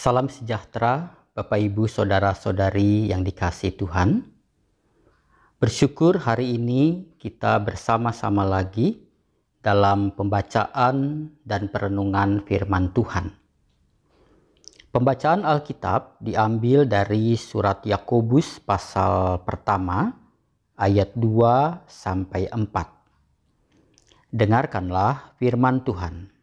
Salam sejahtera, Bapak, Ibu, saudara-saudari yang dikasih Tuhan. Bersyukur hari ini kita bersama-sama lagi dalam pembacaan dan perenungan Firman Tuhan. Pembacaan Alkitab diambil dari surat Yakobus pasal pertama ayat 2 sampai 4. Dengarkanlah firman Tuhan.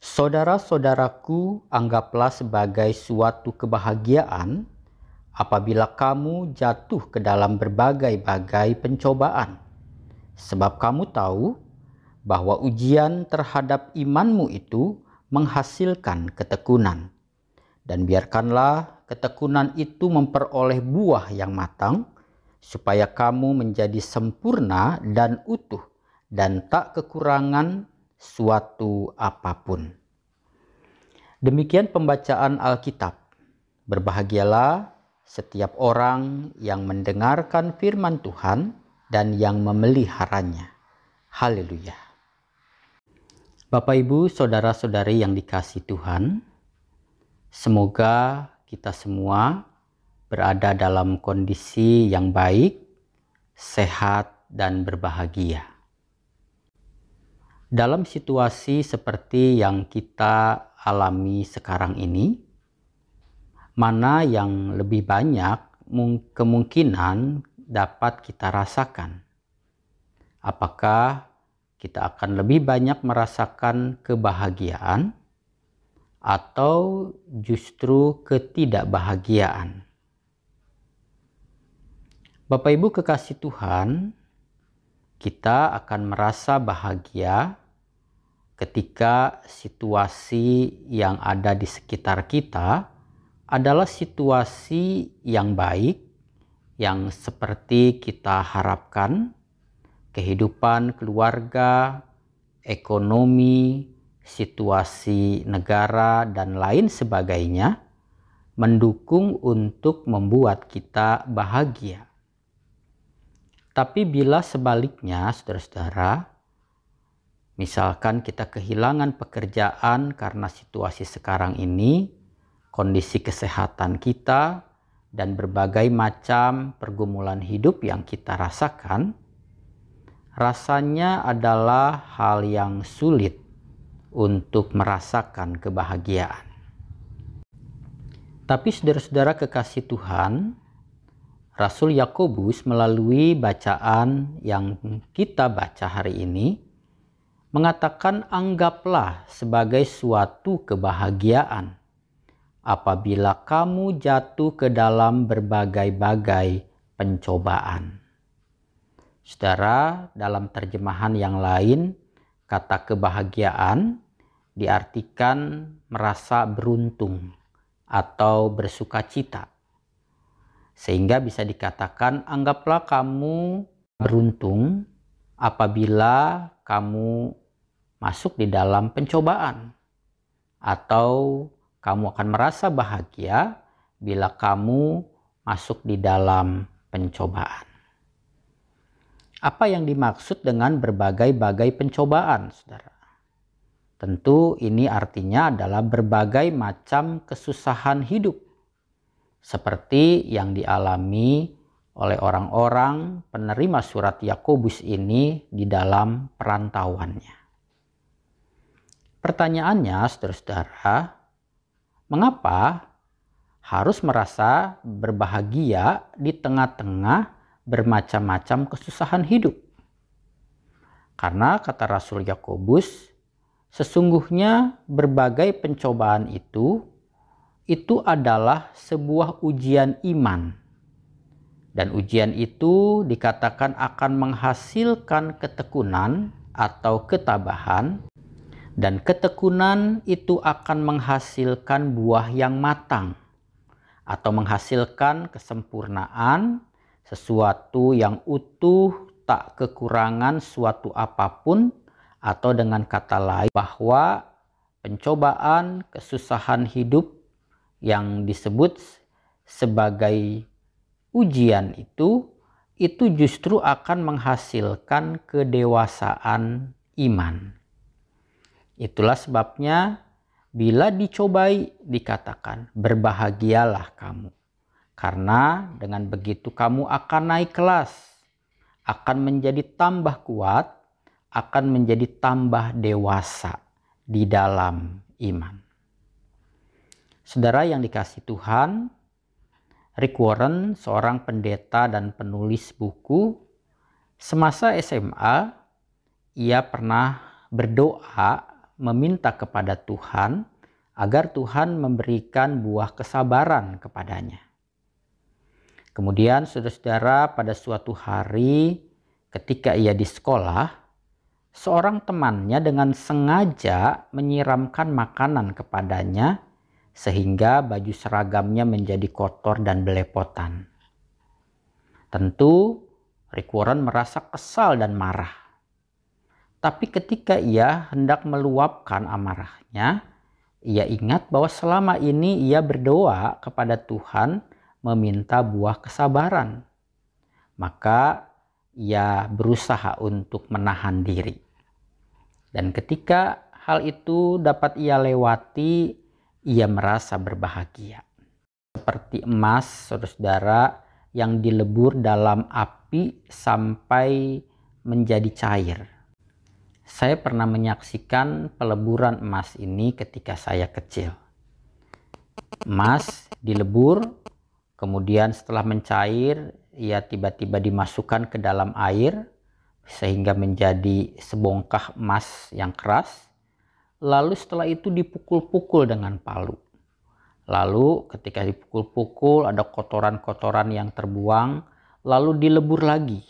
Saudara-saudaraku, anggaplah sebagai suatu kebahagiaan apabila kamu jatuh ke dalam berbagai-bagai pencobaan, sebab kamu tahu bahwa ujian terhadap imanmu itu menghasilkan ketekunan, dan biarkanlah ketekunan itu memperoleh buah yang matang, supaya kamu menjadi sempurna dan utuh, dan tak kekurangan suatu apa pun. Demikian pembacaan Alkitab. Berbahagialah setiap orang yang mendengarkan firman Tuhan dan yang memeliharanya. Haleluya. Bapak, Ibu, saudara-saudari yang dikasih Tuhan, semoga kita semua berada dalam kondisi yang baik, sehat, dan berbahagia. Dalam situasi seperti yang kita alami sekarang ini, mana yang lebih banyak kemungkinan dapat kita rasakan? Apakah kita akan lebih banyak merasakan kebahagiaan atau justru ketidakbahagiaan? Bapak Ibu kekasih Tuhan, kita akan merasa bahagia ketika situasi yang ada di sekitar kita adalah situasi yang baik, yang seperti kita harapkan, kehidupan keluarga, ekonomi, situasi negara, dan lain sebagainya mendukung untuk membuat kita bahagia. Tapi bila sebaliknya, saudara-saudara, Misalkan kita kehilangan pekerjaan karena situasi sekarang ini, kondisi kesehatan kita, dan berbagai macam pergumulan hidup yang kita rasakan, rasanya adalah hal yang sulit untuk merasakan kebahagiaan. Tapi saudara-saudara kekasih Tuhan, Rasul Yakobus melalui bacaan yang kita baca hari ini mengatakan anggaplah sebagai suatu kebahagiaan apabila kamu jatuh ke dalam berbagai-bagai pencobaan. Saudara, dalam terjemahan yang lain, kata kebahagiaan diartikan merasa beruntung atau bersuka cita. Sehingga bisa dikatakan anggaplah kamu beruntung apabila kamu masuk di dalam pencobaan, atau kamu akan merasa bahagia bila kamu masuk di dalam pencobaan. Apa yang dimaksud dengan berbagai-bagai pencobaan, saudara? Tentu, ini artinya adalah berbagai macam kesusahan hidup, seperti yang dialami oleh orang-orang penerima surat Yakobus ini di dalam perantauannya. Pertanyaannya, saudara-saudara, mengapa harus merasa berbahagia di tengah-tengah bermacam-macam kesusahan hidup? Karena kata Rasul Yakobus, sesungguhnya berbagai pencobaan itu itu adalah sebuah ujian iman. Dan ujian itu dikatakan akan menghasilkan ketekunan atau ketabahan dan ketekunan itu akan menghasilkan buah yang matang atau menghasilkan kesempurnaan sesuatu yang utuh tak kekurangan suatu apa pun atau dengan kata lain bahwa pencobaan kesusahan hidup yang disebut sebagai ujian itu itu justru akan menghasilkan kedewasaan iman. Itulah sebabnya bila dicobai dikatakan berbahagialah kamu. Karena dengan begitu kamu akan naik kelas, akan menjadi tambah kuat, akan menjadi tambah dewasa di dalam iman. Saudara yang dikasih Tuhan, Rick Warren, seorang pendeta dan penulis buku, semasa SMA, ia pernah berdoa meminta kepada Tuhan agar Tuhan memberikan buah kesabaran kepadanya. Kemudian saudara-saudara pada suatu hari ketika ia di sekolah, seorang temannya dengan sengaja menyiramkan makanan kepadanya sehingga baju seragamnya menjadi kotor dan belepotan. Tentu Rick Warren merasa kesal dan marah. Tapi ketika ia hendak meluapkan amarahnya, ia ingat bahwa selama ini ia berdoa kepada Tuhan meminta buah kesabaran. Maka ia berusaha untuk menahan diri. Dan ketika hal itu dapat ia lewati, ia merasa berbahagia. Seperti emas, saudara-saudara, yang dilebur dalam api sampai menjadi cair saya pernah menyaksikan peleburan emas ini ketika saya kecil. Emas dilebur, kemudian setelah mencair, ia tiba-tiba dimasukkan ke dalam air sehingga menjadi sebongkah emas yang keras. Lalu setelah itu dipukul-pukul dengan palu. Lalu ketika dipukul-pukul ada kotoran-kotoran yang terbuang, lalu dilebur lagi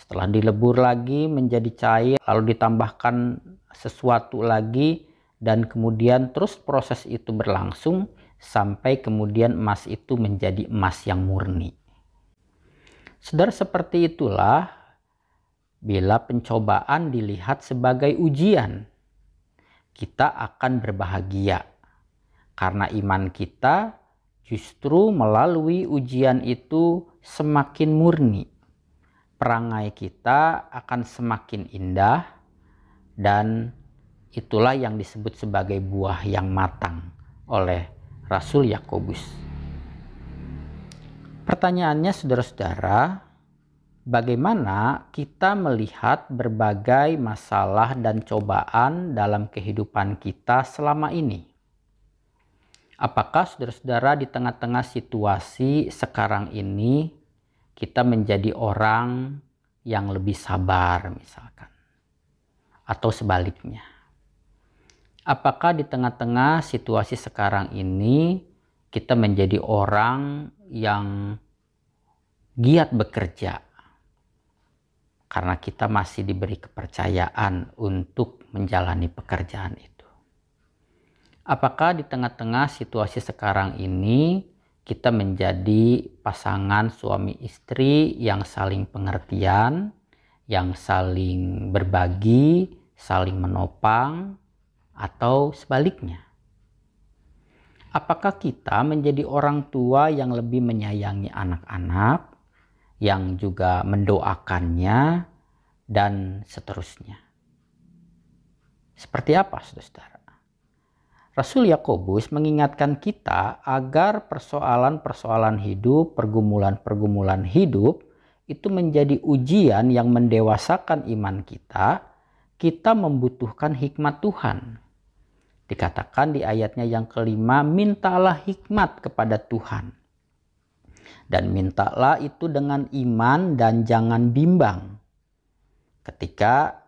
setelah dilebur lagi menjadi cair, lalu ditambahkan sesuatu lagi dan kemudian terus proses itu berlangsung sampai kemudian emas itu menjadi emas yang murni. Saudara seperti itulah bila pencobaan dilihat sebagai ujian, kita akan berbahagia karena iman kita justru melalui ujian itu semakin murni perangai kita akan semakin indah dan itulah yang disebut sebagai buah yang matang oleh Rasul Yakobus. Pertanyaannya saudara-saudara, bagaimana kita melihat berbagai masalah dan cobaan dalam kehidupan kita selama ini? Apakah saudara-saudara di tengah-tengah situasi sekarang ini kita menjadi orang yang lebih sabar misalkan. Atau sebaliknya. Apakah di tengah-tengah situasi sekarang ini kita menjadi orang yang giat bekerja karena kita masih diberi kepercayaan untuk menjalani pekerjaan itu. Apakah di tengah-tengah situasi sekarang ini kita menjadi pasangan suami istri yang saling pengertian, yang saling berbagi, saling menopang, atau sebaliknya. Apakah kita menjadi orang tua yang lebih menyayangi anak-anak, yang juga mendoakannya, dan seterusnya? Seperti apa, saudara? Rasul Yakobus mengingatkan kita agar persoalan-persoalan hidup, pergumulan-pergumulan hidup itu menjadi ujian yang mendewasakan iman kita. Kita membutuhkan hikmat Tuhan. Dikatakan di ayatnya yang kelima, mintalah hikmat kepada Tuhan. Dan mintalah itu dengan iman dan jangan bimbang. Ketika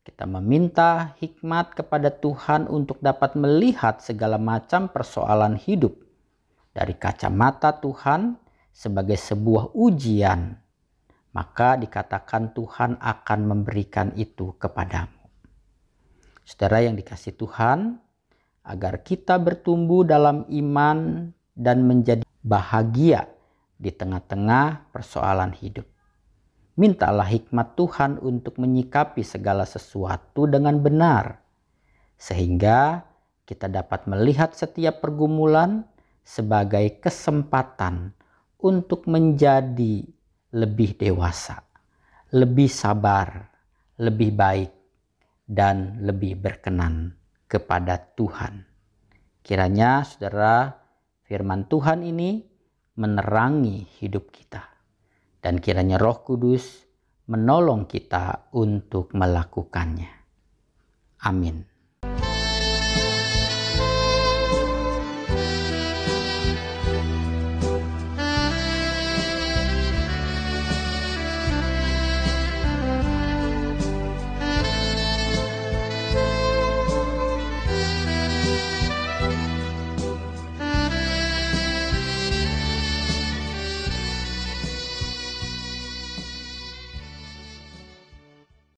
kita meminta hikmat kepada Tuhan untuk dapat melihat segala macam persoalan hidup dari kacamata Tuhan sebagai sebuah ujian, maka dikatakan Tuhan akan memberikan itu kepadamu. Saudara yang dikasih Tuhan, agar kita bertumbuh dalam iman dan menjadi bahagia di tengah-tengah persoalan hidup. Mintalah hikmat Tuhan untuk menyikapi segala sesuatu dengan benar, sehingga kita dapat melihat setiap pergumulan sebagai kesempatan untuk menjadi lebih dewasa, lebih sabar, lebih baik, dan lebih berkenan kepada Tuhan. Kiranya saudara firman Tuhan ini menerangi hidup kita. Dan kiranya roh kudus menolong kita untuk melakukannya. Amin.